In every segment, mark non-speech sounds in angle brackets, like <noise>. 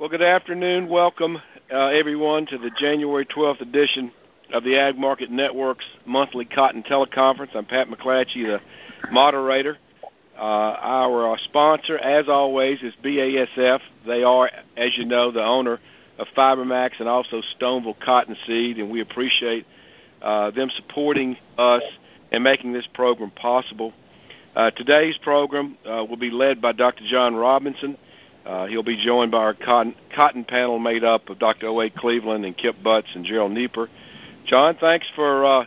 Well, good afternoon. Welcome, uh, everyone, to the January 12th edition of the Ag Market Network's monthly cotton teleconference. I'm Pat McClatchy, the moderator. Uh, our uh, sponsor, as always, is BASF. They are, as you know, the owner of FiberMax and also Stoneville Cottonseed, and we appreciate uh, them supporting us and making this program possible. Uh, today's program uh, will be led by Dr. John Robinson. Uh, he'll be joined by our cotton, cotton panel made up of Dr. O.A. Cleveland and Kip Butts and Gerald Nieper. John, thanks for uh,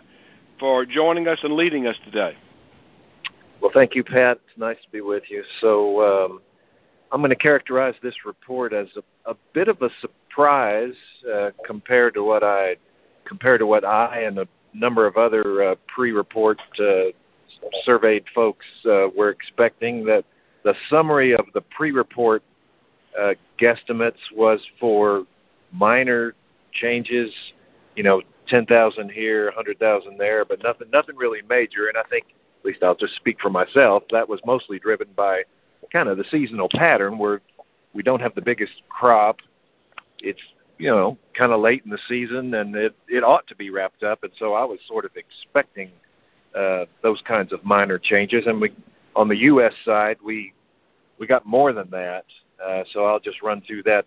for joining us and leading us today. Well, thank you, Pat. It's nice to be with you. So, um, I'm going to characterize this report as a, a bit of a surprise uh, compared to what I compared to what I and a number of other uh, pre-report uh, surveyed folks uh, were expecting. That the summary of the pre-report uh, guesstimates was for minor changes, you know, 10,000 here, 100,000 there, but nothing nothing really major. And I think, at least I'll just speak for myself, that was mostly driven by kind of the seasonal pattern where we don't have the biggest crop. It's you know kind of late in the season, and it it ought to be wrapped up. And so I was sort of expecting uh, those kinds of minor changes. And we on the U.S. side, we we got more than that. Uh, so I'll just run through that.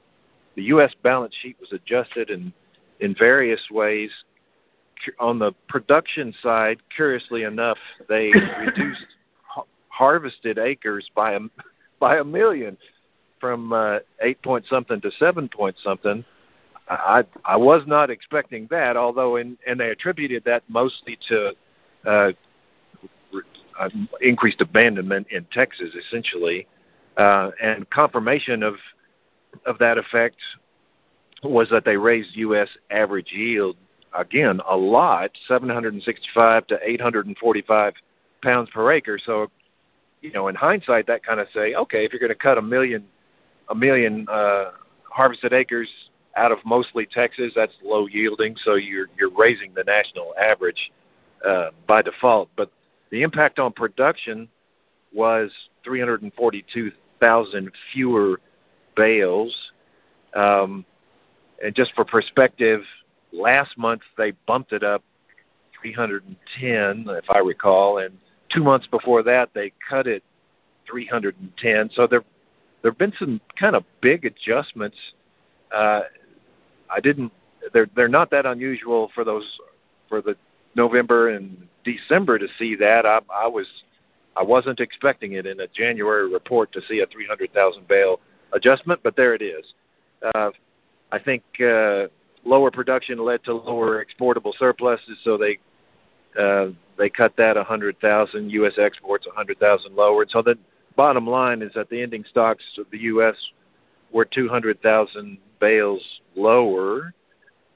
The U.S. balance sheet was adjusted in in various ways. On the production side, curiously enough, they <coughs> reduced harvested acres by a <laughs> by a million from uh, eight point something to seven point something. I I was not expecting that, although in and they attributed that mostly to uh, uh, increased abandonment in Texas, essentially, uh, and confirmation of of that effect was that they raised U.S. average yield again a lot, 765 to 845 pounds per acre. So, you know, in hindsight, that kind of say, okay, if you're going to cut a million, a million uh, harvested acres out of mostly Texas, that's low yielding. So you're you're raising the national average uh, by default. But the impact on production was 342,000 fewer bales. Um, and just for perspective, last month they bumped it up 310, if I recall, and two months before that they cut it 310. So there there have been some kind of big adjustments. Uh, I didn't. They're they're not that unusual for those for the November and December to see that. I, I was I wasn't expecting it in a January report to see a 300,000 bale adjustment, but there it is. Uh, I think uh, lower production led to lower exportable surpluses, so they uh, they cut that 100,000 U.S. exports 100,000 lower. So the bottom line is that the ending stocks of the U.S. were 200,000 bales lower,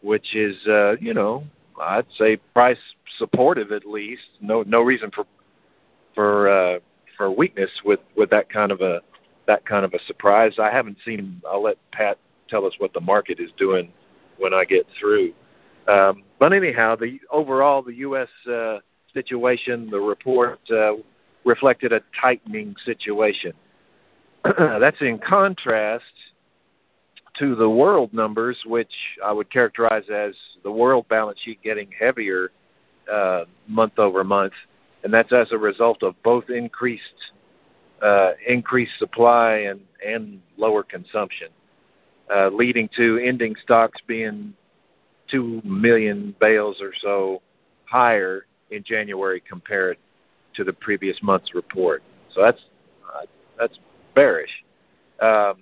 which is uh, you know I'd say price supportive at least. No no reason for for uh, for weakness with with that kind of a that kind of a surprise. I haven't seen. I'll let Pat tell us what the market is doing when I get through. Um, but anyhow, the overall the U.S. Uh, situation, the report uh, reflected a tightening situation. <clears throat> That's in contrast to the world numbers, which I would characterize as the world balance sheet getting heavier uh, month over month, and that's as a result of both increased uh, increased supply and and lower consumption, uh, leading to ending stocks being two million bales or so higher in January compared to the previous month's report. So that's uh, that's bearish. Um,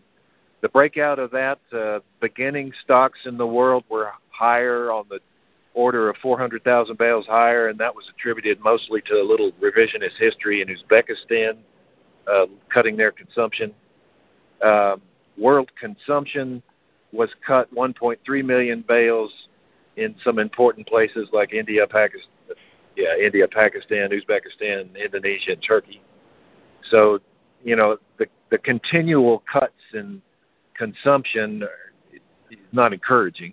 the breakout of that, uh, beginning stocks in the world were higher on the order of 400,000 bales higher, and that was attributed mostly to a little revisionist history in Uzbekistan, uh, cutting their consumption. Um, world consumption was cut 1.3 million bales in some important places like India, Pakistan, yeah, India, Pakistan, Uzbekistan, Indonesia, and Turkey. So, you know, the the continual cuts in consumption is not encouraging.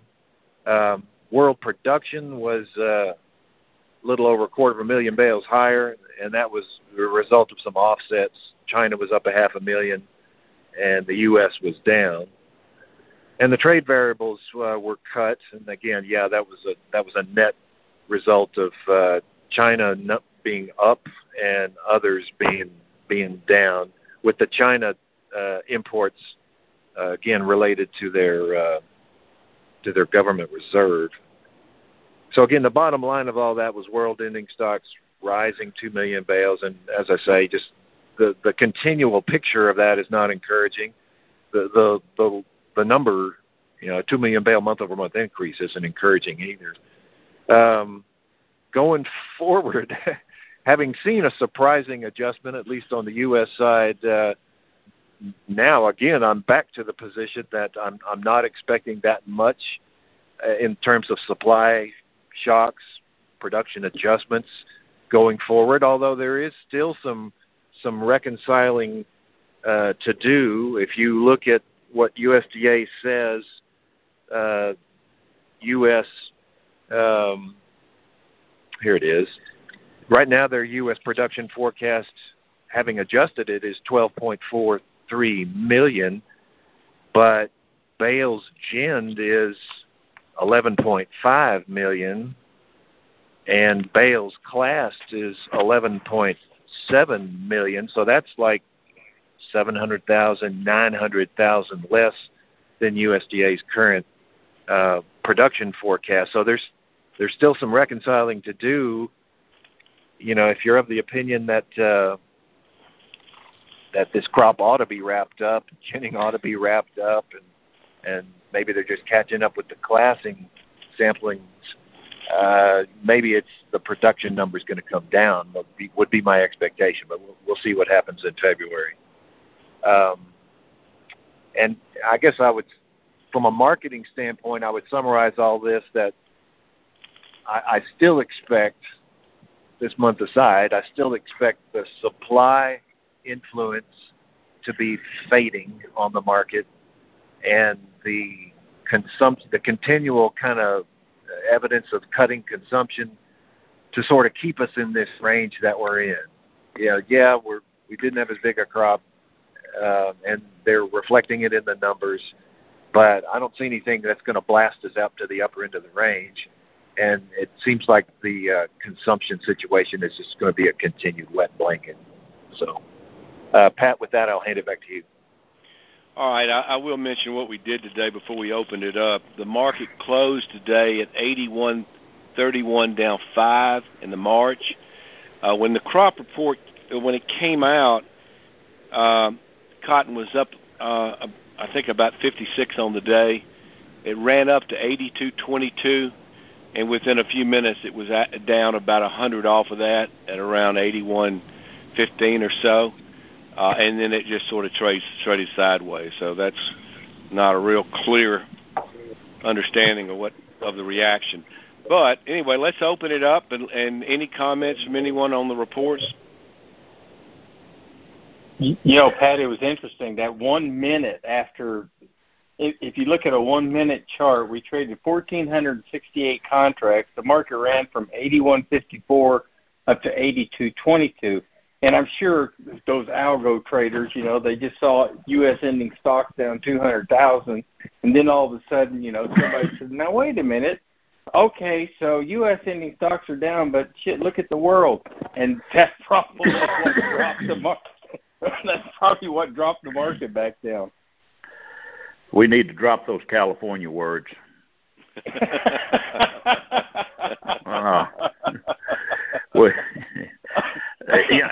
Um, world production was uh, a little over a quarter of a million bales higher, and that was the result of some offsets. China was up a half a million, and the U.S. was down. and the trade variables uh, were cut. And again, yeah, that was a that was a net result of uh, China being up and others being being down, with the China uh, imports uh, again related to their uh, to their government reserve. So again, the bottom line of all that was world ending stocks rising two million bales, and as I say, just the the continual picture of that is not encouraging. The the the the number, you know, two million bale month over month increase isn't encouraging either. Um, going forward, <laughs> having seen a surprising adjustment, at least on the U.S. side, uh, now again I'm back to the position that I'm I'm not expecting that much uh, in terms of supply shocks, production adjustments going forward. Although there is still some some reconciling uh, to do. If you look at what USDA says, uh, U.S. Um, here it is. Right now, their U.S. production forecast, having adjusted it, is 12.4 three million, but bales ginned is 11.5 million, and bales classed is 11.7 million. So that's like 700,000, 900,000 less than USDA's current uh, production forecast. So there's there's still some reconciling to do. You know, if you're of the opinion that uh, that this crop ought to be wrapped up, ginning ought to be wrapped up, and and maybe they're just catching up with the classing samplings. Uh, maybe it's the production number is going to come down. Would be, would be my expectation, but we'll, we'll see what happens in February. Um, and I guess I would, from a marketing standpoint, I would summarize all this that I, I still expect this month aside, I still expect the supply influence to be fading on the market, and the consumption, the continual kind of evidence of cutting consumption to sort of keep us in this range that we're in. Yeah, yeah, we're we didn't have as big a crop, uh, and they're reflecting it in the numbers. But I don't see anything that's going to blast us up to the upper end of the range. And it seems like the uh, consumption situation is just going to be a continued wet blanket. So. Uh, Pat, with that, I'll hand it back to you. All right, I, I will mention what we did today before we opened it up. The market closed today at 81.31, down five in the March. Uh, when the crop report, uh, when it came out, um, cotton was up, uh, I think about 56 on the day. It ran up to 82.22, and within a few minutes, it was at, down about 100 off of that at around 81.15 or so uh, and then it just sort of trades traded sideways. So that's not a real clear understanding of what of the reaction. But anyway, let's open it up and, and any comments from anyone on the reports. You know, Pat, it was interesting that one minute after, if, if you look at a one minute chart, we traded 1,468 contracts. The market ran from 81.54 up to 82.22 and I'm sure those algo traders, you know, they just saw U.S. ending stocks down 200,000, and then all of a sudden, you know, somebody said, "Now wait a minute, okay, so U.S. ending stocks are down, but shit, look at the world," and that's <laughs> probably what dropped the market. <laughs> that's probably what dropped the market back down. We need to drop those California words. <laughs> uh, we, yeah,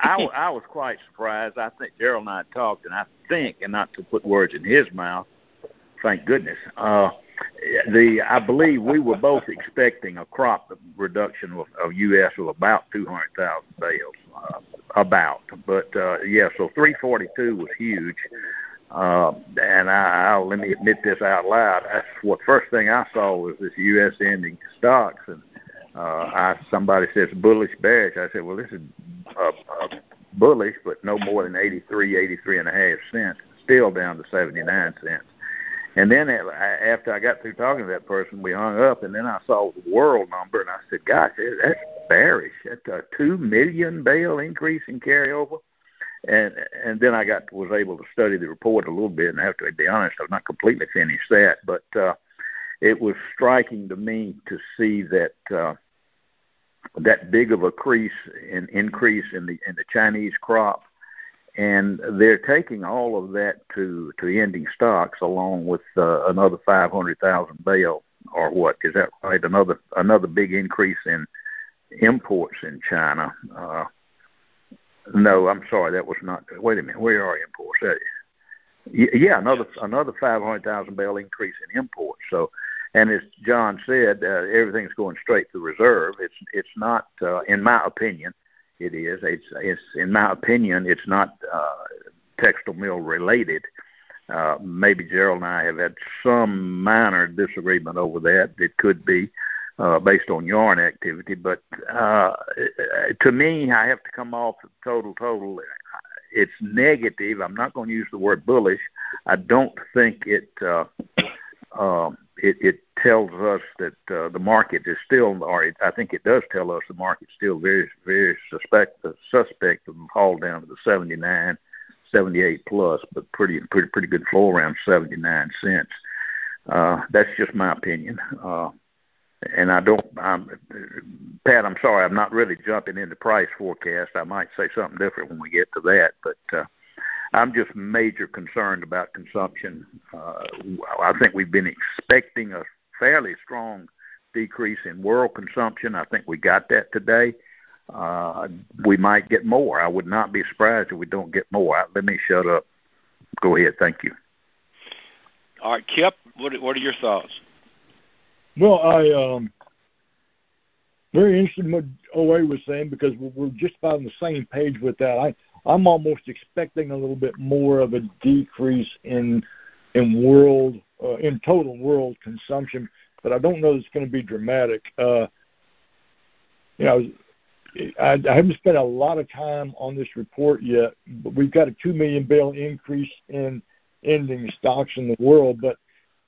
I, I was quite surprised. I think Gerald and I talked, and I think, and not to put words in his mouth, thank goodness. Uh, the I believe we were both expecting a crop reduction of, of U.S. of about 200,000 bales, uh, about. But uh, yeah, so 342 was huge. Uh, and I, I'll let me admit this out loud. That's what first thing I saw was this U.S. ending stocks, and uh, I somebody says bullish bearish. I said, well, this is uh, uh, bullish, but no more than 83, 83 and a half cents, still down to 79 cents. And then after I got through talking to that person, we hung up, and then I saw the world number, and I said, "Gosh, that's bearish. That's a two million bale increase in carryover." and and then I got was able to study the report a little bit, and I have to be honest, I've not completely finished that, but uh, it was striking to me to see that uh, that big of a crease in increase in the in the Chinese crop, and they're taking all of that to to ending stocks along with uh, another 500,000 bale or what is that right? Another another big increase in imports in China. Uh, no, I'm sorry, that was not. Wait a minute, where are imports? Uh, yeah, another another 500,000 bale increase in imports. So, and as John said, uh, everything's going straight to reserve. It's it's not, uh, in my opinion, it is. It's it's in my opinion, it's not uh, textile mill related. Uh, maybe Gerald and I have had some minor disagreement over that. It could be uh, based on yarn activity, but uh, to me, I have to come off total total. It's negative. I'm not going to use the word bullish. I don't think it. Uh, uh, it, it tells us that uh, the market is still, or it, I think it does tell us the market's still very, very suspect, uh, suspect of haul down to the 79 78 plus, but pretty pretty pretty good flow around 79 cents. Uh, that's just my opinion. Uh, and I don't, I'm, Pat. I'm sorry, I'm not really jumping into price forecast. I might say something different when we get to that, but uh, I'm just major concerned about consumption. Uh, I think we've been expecting a fairly strong decrease in world consumption. I think we got that today uh, we might get more. I would not be surprised if we don't get more. Let me shut up. Go ahead. Thank you. All right, Kip. What What are your thoughts? Well, I um very interested in what OA was saying because we're just about on the same page with that. I I'm almost expecting a little bit more of a decrease in in world uh, in total world consumption, but I don't know it's going to be dramatic. Uh, you know, I, I haven't spent a lot of time on this report yet, but we've got a two million barrel increase in ending stocks in the world, but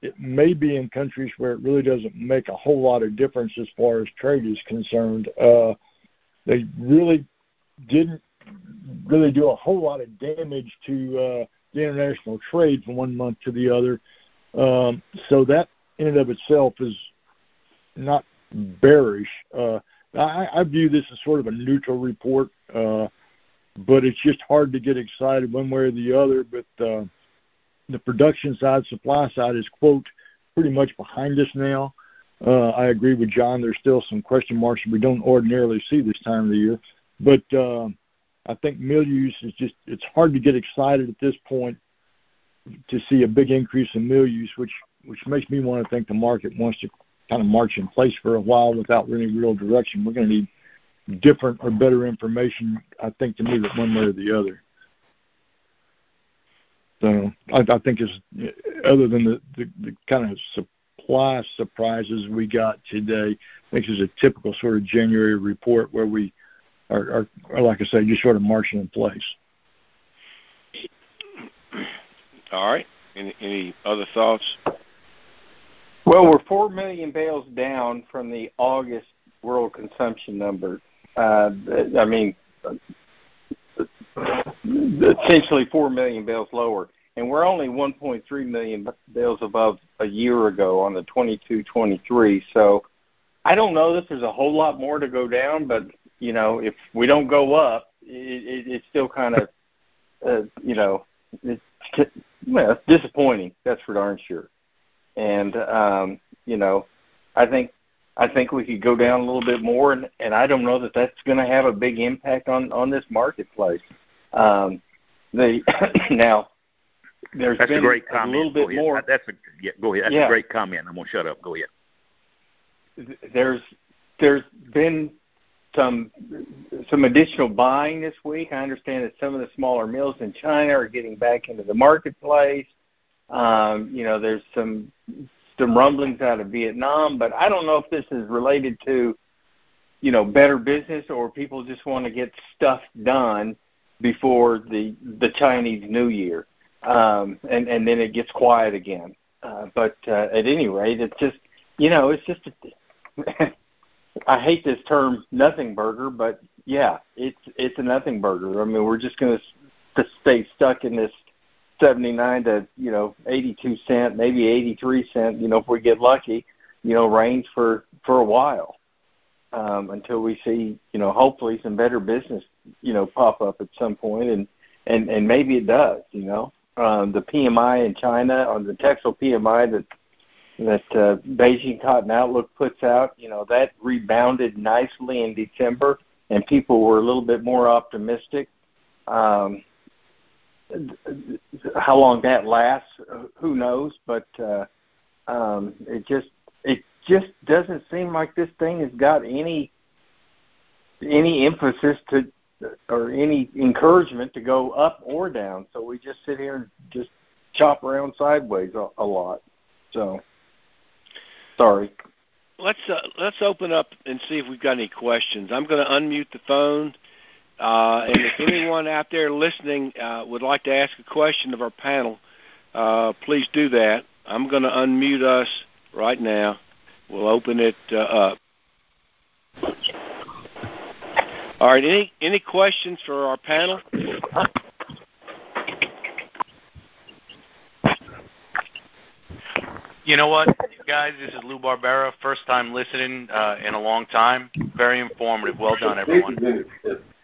it may be in countries where it really doesn't make a whole lot of difference as far as trade is concerned. Uh, they really didn't really do a whole lot of damage to uh, the international trade from one month to the other. Um, so that in and of itself is not bearish. Uh, I, I view this as sort of a neutral report, uh, but it's just hard to get excited one way or the other. But uh, the production side, supply side is quote pretty much behind us now. Uh, I agree with John. There's still some question marks we don't ordinarily see this time of the year, but uh, I think mill use is just it's hard to get excited at this point to see a big increase in mill use, which which makes me want to think the market wants to kind of march in place for a while without any real direction. We're going to need different or better information, I think, to move it one way or the other. So I, I think it's other than the, the, the kind of supply surprises we got today, I think it's a typical sort of January report where we are, are, are like I say, just sort of marching in place. All right. Any, any other thoughts? Well, we're 4 million bales down from the August world consumption number. Uh, I mean, essentially 4 million bales lower. And we're only 1.3 million bales above a year ago on the 22-23. So I don't know that there's a whole lot more to go down, but you know, if we don't go up, it, it, it's still kind of, uh, you know, it's, well, it's disappointing. That's for darn sure and um, you know, I think I think we could go down a little bit more, and, and I don't know that that's going to have a big impact on on this marketplace. Um, the <coughs> now there's that's been a great comment. A little bit more. That's a yeah, go ahead. That's yeah. a great comment. I'm gonna shut up. Go ahead. There's there's been some additional buying this week. I understand that some of the smaller mills in China are getting back into the marketplace. Um, you know, there's some rumblings out of Vietnam, but I don't know if this is related to, you know, better business or people just want to get stuff done before the Chinese New Year, um, and then it gets quiet again. Uh, but uh, at any rate, it's just you know, it's just. <laughs> I hate this term nothing burger, but yeah, it's it's a nothing burger. I mean, we're just going to stay stuck in this 79 to you know 82 cent, maybe 83 cent. You know, if we get lucky, you know, range for for a while um, until we see you know hopefully some better business you know pop up at some point, and and and maybe it does. You know, um, the PMI in China on the textile PMI that that uh, Beijing Cotton Outlook puts out, you know, that rebounded nicely in December, and people were a little bit more optimistic. Um, how long that lasts, who knows? But uh, um, it just it just doesn't seem like this thing has got any any emphasis to or any encouragement to go up or down. So we just sit here and just chop around sideways a, a lot. So sorry. Let's uh, let's open up and see if we've got any questions. I'm going to unmute the phone uh, and if anyone out there listening uh, would like to ask a question of our panel, uh, please do that. I'm going to unmute us right now. We'll open it uh, up. All right. Any any questions for our panel? You know what, guys? This is Lou Barbera. First time listening uh, in a long time. Very informative. Well done, everyone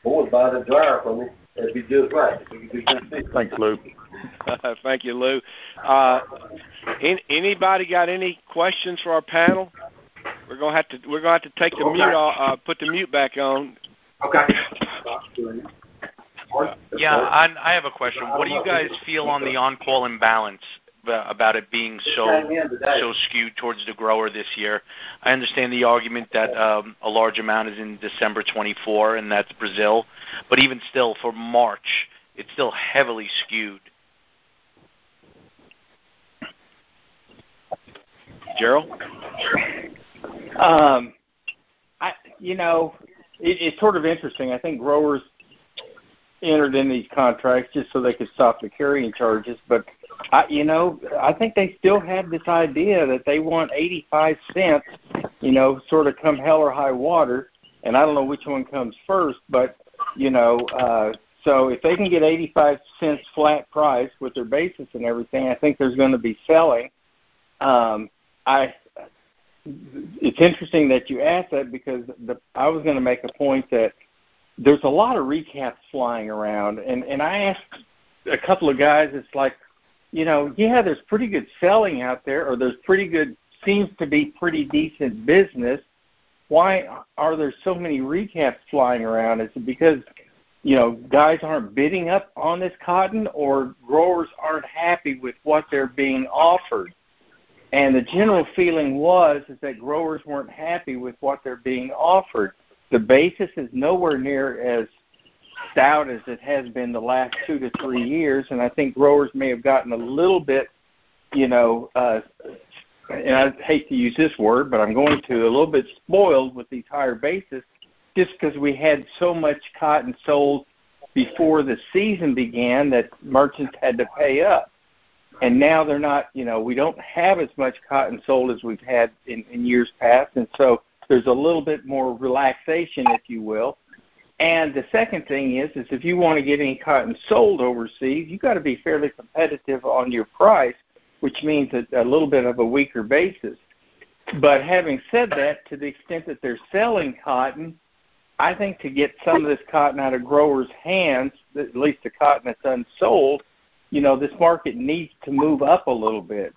boy, buy the dryer for me. That'd be just right. Thanks, Lou. <laughs> Thank you, Lou. Uh, in, anybody got any questions for our panel? We're gonna have to we're gonna have to take the okay. mute off, uh, put the mute back on. Okay. Yeah, I, I have a question. What do you guys feel on the on-call imbalance? About it being so so skewed towards the grower this year. I understand the argument that um, a large amount is in December 24, and that's Brazil. But even still, for March, it's still heavily skewed. Gerald, um, I you know it, it's sort of interesting. I think growers entered in these contracts just so they could stop the carrying charges, but I, you know, I think they still have this idea that they want 85 cents, you know, sort of come hell or high water. And I don't know which one comes first, but you know, uh, so if they can get 85 cents flat price with their basis and everything, I think there's going to be selling. Um, I it's interesting that you asked that because the, I was going to make a point that there's a lot of recaps flying around, and and I asked a couple of guys. It's like you know, yeah, there's pretty good selling out there, or there's pretty good, seems to be pretty decent business. Why are there so many recaps flying around? Is it because, you know, guys aren't bidding up on this cotton, or growers aren't happy with what they're being offered? And the general feeling was is that growers weren't happy with what they're being offered. The basis is nowhere near as stout as it has been the last two to three years, and I think growers may have gotten a little bit, you know, uh, and I hate to use this word, but I'm going to a little bit spoiled with these higher bases, just because we had so much cotton sold before the season began that merchants had to pay up. And now they're not, you know, we don't have as much cotton sold as we've had in, in years past, and so there's a little bit more relaxation, if you will and the second thing is, is if you want to get any cotton sold overseas, you've got to be fairly competitive on your price, which means a, a little bit of a weaker basis. But having said that, to the extent that they're selling cotton, I think to get some of this cotton out of growers' hands, at least the cotton that's unsold, you know, this market needs to move up a little bit.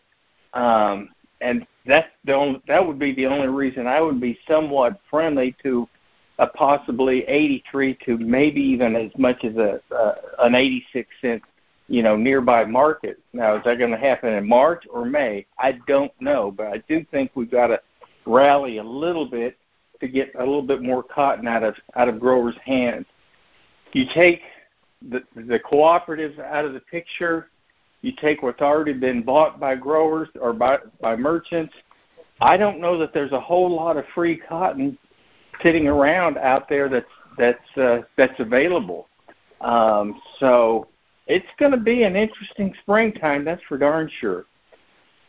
Um, and that's the only, that would be the only reason I would be somewhat friendly to possibly 83 to maybe even as much as a an 86 cent, you know, nearby market. Now, is that going to happen in March or May? I don't know, but I do think we've got to rally a little bit to get a little bit more cotton out of out of growers' hands. You take the the cooperatives out of the picture. You take what's already been bought by growers or by by merchants. I don't know that there's a whole lot of free cotton sitting around out there that's that's uh, that's available. Um, so it's going to be an interesting springtime, that's for darn sure.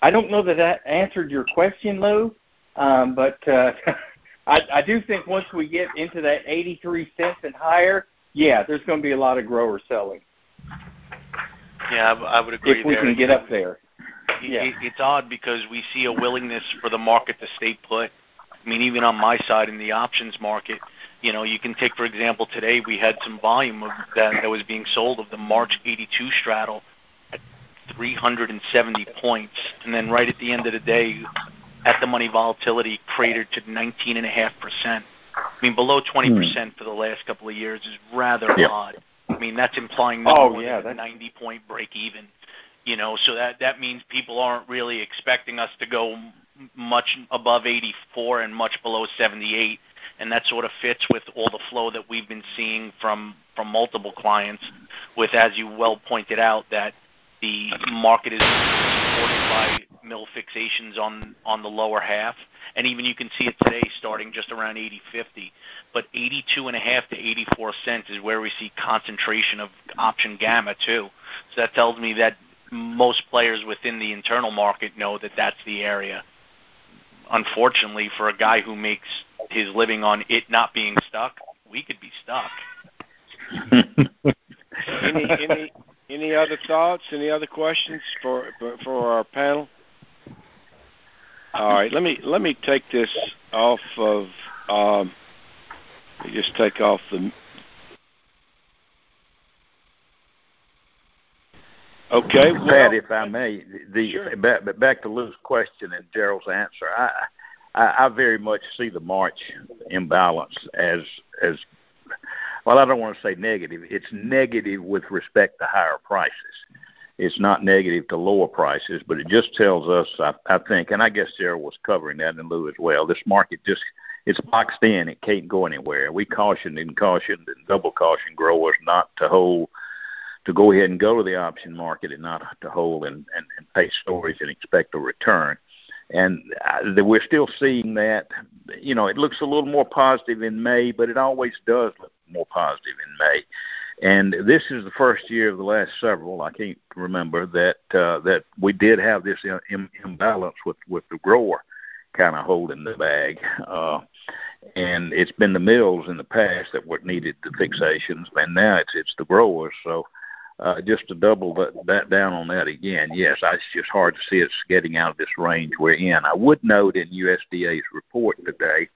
I don't know that that answered your question, Lou, um, but uh, <laughs> I, I do think once we get into that 83 cents and higher, yeah, there's going to be a lot of growers selling. Yeah, I, I would agree. If we there. can get up there. Yeah. It, it's odd because we see a willingness for the market to stay put. I mean, even on my side in the options market, you know, you can take for example today we had some volume of that that was being sold of the March 82 straddle at 370 points, and then right at the end of the day, at the money volatility cratered to 19.5 percent. I mean, below 20 percent hmm. for the last couple of years is rather Yeah. odd. I mean, that's implying no Oh, more yeah, than a that's- 90 point break even. You know, so that that means people aren't really expecting us to go much above 84 and much below 78, and that sort of fits with all the flow that we've been seeing from from multiple clients. With, as you well pointed out, that the market is supported by mill fixations on on the lower half, and even you can see it today starting just around 80.50. But 82 and a half to 84 cents is where we see concentration of option gamma too. So that tells me that most players within the internal market know that that's the area. Unfortunately, for a guy who makes his living on it not being stuck, we could be stuck. <laughs> any any any other thoughts? Any other questions for for, our panel? All right, let me let me take this off of. Um, just take off the. Okay, well, Pat, if I may, the Sure. back, back to Lou's question and Gerald's answer, I, I I very much see the March imbalance as as well. I don't want to say negative. It's negative with respect to higher prices. It's not negative to lower prices, but it just tells us, I, I think, and I guess Gerald was covering that and Lou as well. This market just it's boxed in. It can't go anywhere. We cautioned and cautioned and double cautioned growers not to hold to go ahead and go to the option market and not to hold and, and, and pay storage and expect a return. And uh, we're still seeing that. You know, it looks a little more positive in May, but it always does look more positive in May. And this is the first year of the last several. I can't remember that uh, that we did have this Im- imbalance with with the grower kind of holding the bag. Uh, and it's been the mills in the past that were needed the fixations, and now it's it's the growers. So uh, just to double that, that down on that again, yes, it's just hard to see us getting out of this range we're in. I would note in USDA's report today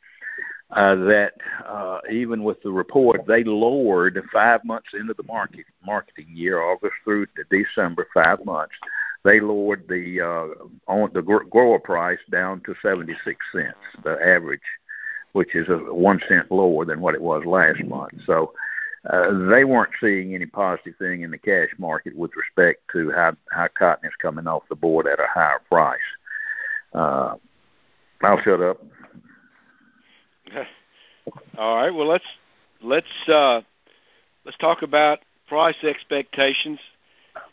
uh, that uh, even with the report, they lowered five months into the market marketing year, August through to December, five months. They lowered the uh, on the grower price down to 76 cents, the average, which is a one cent lower than what it was last month. So uh, they weren't seeing any positive thing in the cash market with respect to how how cotton is coming off the board at a higher price. Uh, I'll shut up. <laughs> All right. Well, let's let's uh, let's talk about price expectations,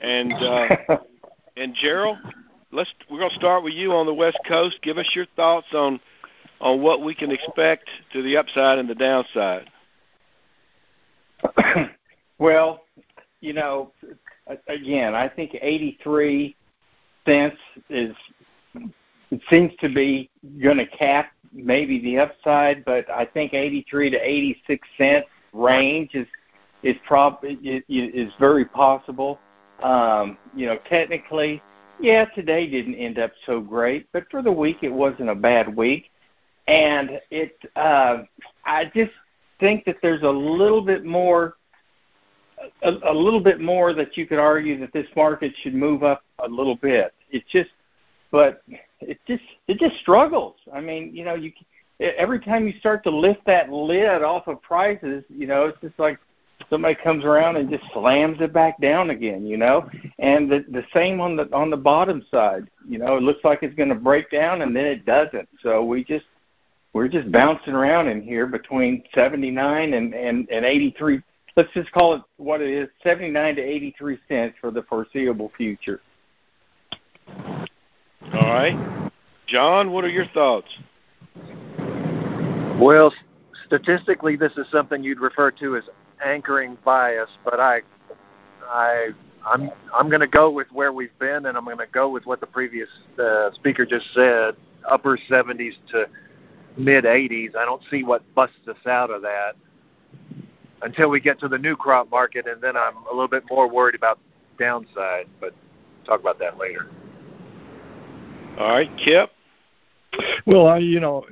and uh, <laughs> and Gerald, let's we're going to start with you on the West Coast. Give us your thoughts on on what we can expect to the upside and the downside. <coughs> well, you know, again, I think 83 cents is it seems to be going to cap maybe the upside, but I think 83 to 86 cent range is is prob is, is very possible. Um, you know, technically, yeah, today didn't end up so great, but for the week it wasn't a bad week, and it uh, I just think that there's a little bit more a, a little bit more that you could argue that this market should move up a little bit. It's just, but it just it just struggles. I mean, you know, you every time you start to lift that lid off of prices, you know, it's just like somebody comes around and just slams it back down again, you know. And the the same on the on the bottom side, you know, it looks like it's going to break down and then it doesn't. So we just we're just bouncing around in here between 79 and and and 83 let's just call it what it is 79 to 83 cents for the foreseeable future. All right. John what are your thoughts? Well statistically this is something you'd refer to as anchoring bias but i i i'm i'm going to go with where we've been and i'm going to go with what the previous uh, speaker just said upper 70s to mid 80s i don't see what busts us out of that until we get to the new crop market, and then I'm a little bit more worried about downside, but talk about that later. All right, Kip. Well, I you know,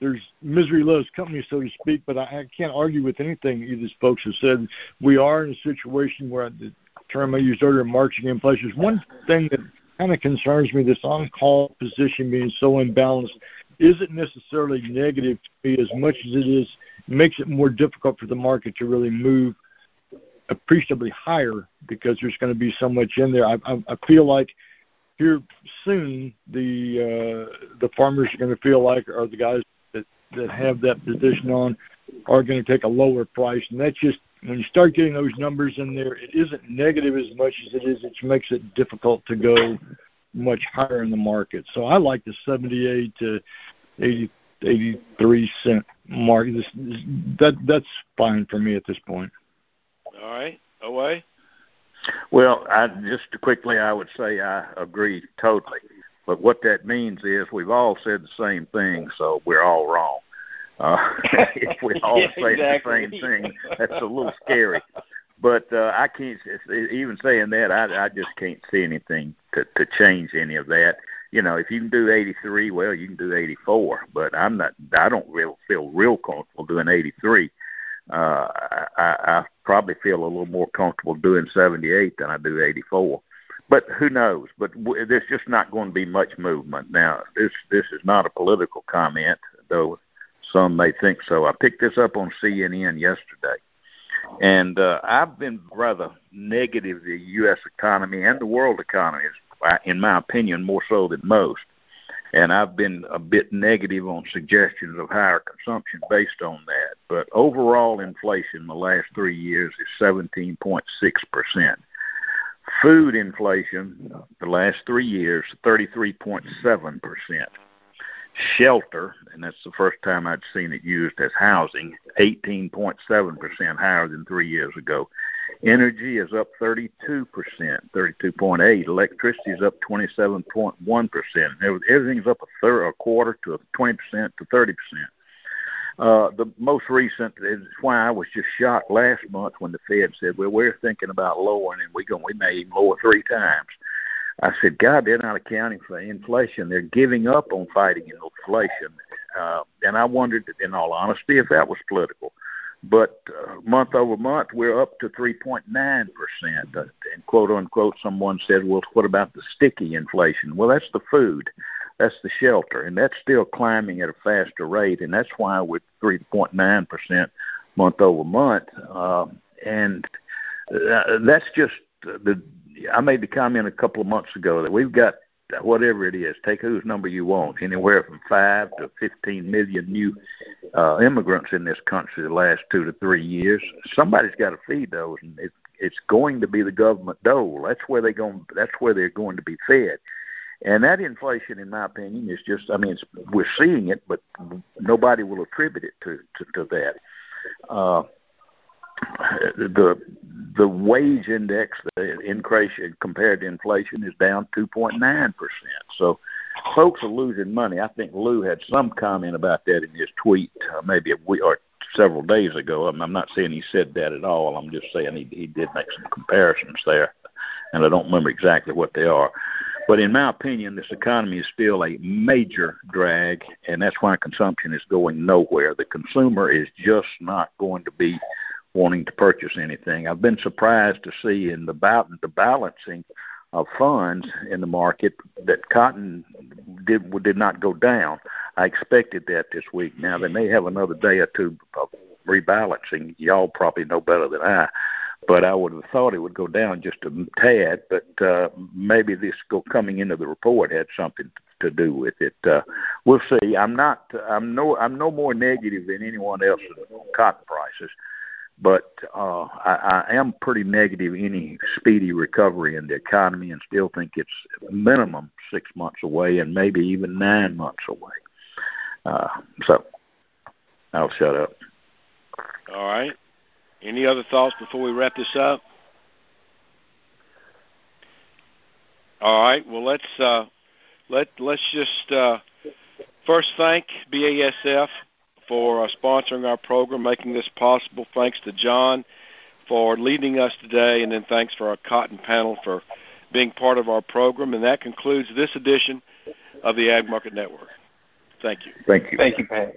there's misery loves company, so to speak, but I, I can't argue with anything either these folks have said. We are in a situation where the term I used earlier, marching inflation, is one thing that kind of concerns me. This on-call position being so imbalanced isn't necessarily negative to me as much as it is makes it more difficult for the market to really move appreciably higher because there's going to be so much in there. I, I, I feel like here soon the uh, the farmers are going to feel like, or the guys that that have that position on, are going to take a lower price, and that's just when you start getting those numbers in there, it isn't negative as much as it is. It makes it difficult to go much higher in the market. So I like the 78 to 80, 83 cent mark. This, that that's fine for me at this point. All right, OA. Well, I just quickly, I would say I agree totally. But what that means is we've all said the same thing, so we're all wrong. Uh, <laughs> if we all <laughs> yeah, say exactly. the same thing, that's a little scary. But uh, I can't even saying that. I I just can't see anything to to change any of that. You know, if you can do 83, well, you can do 84. But I'm not. I don't real feel real comfortable doing 83 uh, I, I probably feel a little more comfortable doing 78 than I do 84. But who knows? But w- there's just not going to be much movement now. This this is not a political comment, though some may think so. I picked this up on CNN yesterday, and uh, I've been rather negative the U.S. economy and the world economy, in my opinion, more so than most and I've been a bit negative on suggestions of higher consumption based on that. But overall inflation the last three years is 17.6 percent. Food inflation the last three years 33.7 percent. Shelter, and that's the first time I'd seen it used as housing, 18.7 percent higher than three years ago. Energy is up 32%, 32.8. Electricity is up 27.1%. Everything's up a third, a quarter to 20% to 30%. Uh, the most recent is why I was just shocked last month when the Fed said, "Well, we're thinking about lowering, and we going we may even lower three times." I said, "God, they're not accounting for inflation. They're giving up on fighting inflation." Uh, and I wondered, in all honesty, if that was political but uh, month over month we're up to 3.9 percent. Uh, and quote unquote, someone said, "Well, what about the sticky inflation?" Well, that's the food, that's the shelter, and that's still climbing at a faster rate, and that's why we're 3.9 percent month over month. Uh, and uh, that's just the. I made the comment a couple of months ago that we've got whatever it is, take whose number you want, anywhere from five to 15 million new uh, immigrants in this country the last two to three years. Somebody's got to feed those, and it, it's going to be the government dole. That's where they going. That's where they're going to be fed. And that inflation, in my opinion, is just—I mean, it's, we're seeing it, but nobody will attribute it to to, to that. Uh, the the wage index, the increase compared to inflation, is down 2.9 percent. So, folks are losing money. I think Lou had some comment about that in his tweet, uh, maybe a week or several days ago. I'm, I'm not saying he said that at all. I'm just saying he, he did make some comparisons there, and I don't remember exactly what they are. But in my opinion, this economy is still a major drag, and that's why consumption is going nowhere. The consumer is just not going to be wanting to purchase anything. I've been surprised to see in the ba- the balancing of funds in the market that cotton did did not go down. I expected that this week. Now they may have another day or two of rebalancing. Y'all probably know better than I, but I would have thought it would go down just a tad. But uh, maybe this go coming into the report had something to do with it. Uh, we'll see. I'm not. I'm no. I'm no more negative than anyone else on cotton prices but uh, I, I am pretty negative any speedy recovery in the economy and still think it's minimum six months away and maybe even nine months away. Uh, so I'll shut up. All right. Any other thoughts before we wrap this up? All right. Well, let's uh, let let's just uh, first thank BASF for uh, sponsoring our program, making this possible. Thanks to John for leading us today, and then thanks for our cotton panel for being part of our program. And that concludes this edition of the Ag Market Network. Thank you. Thank you. Thank you, Pat.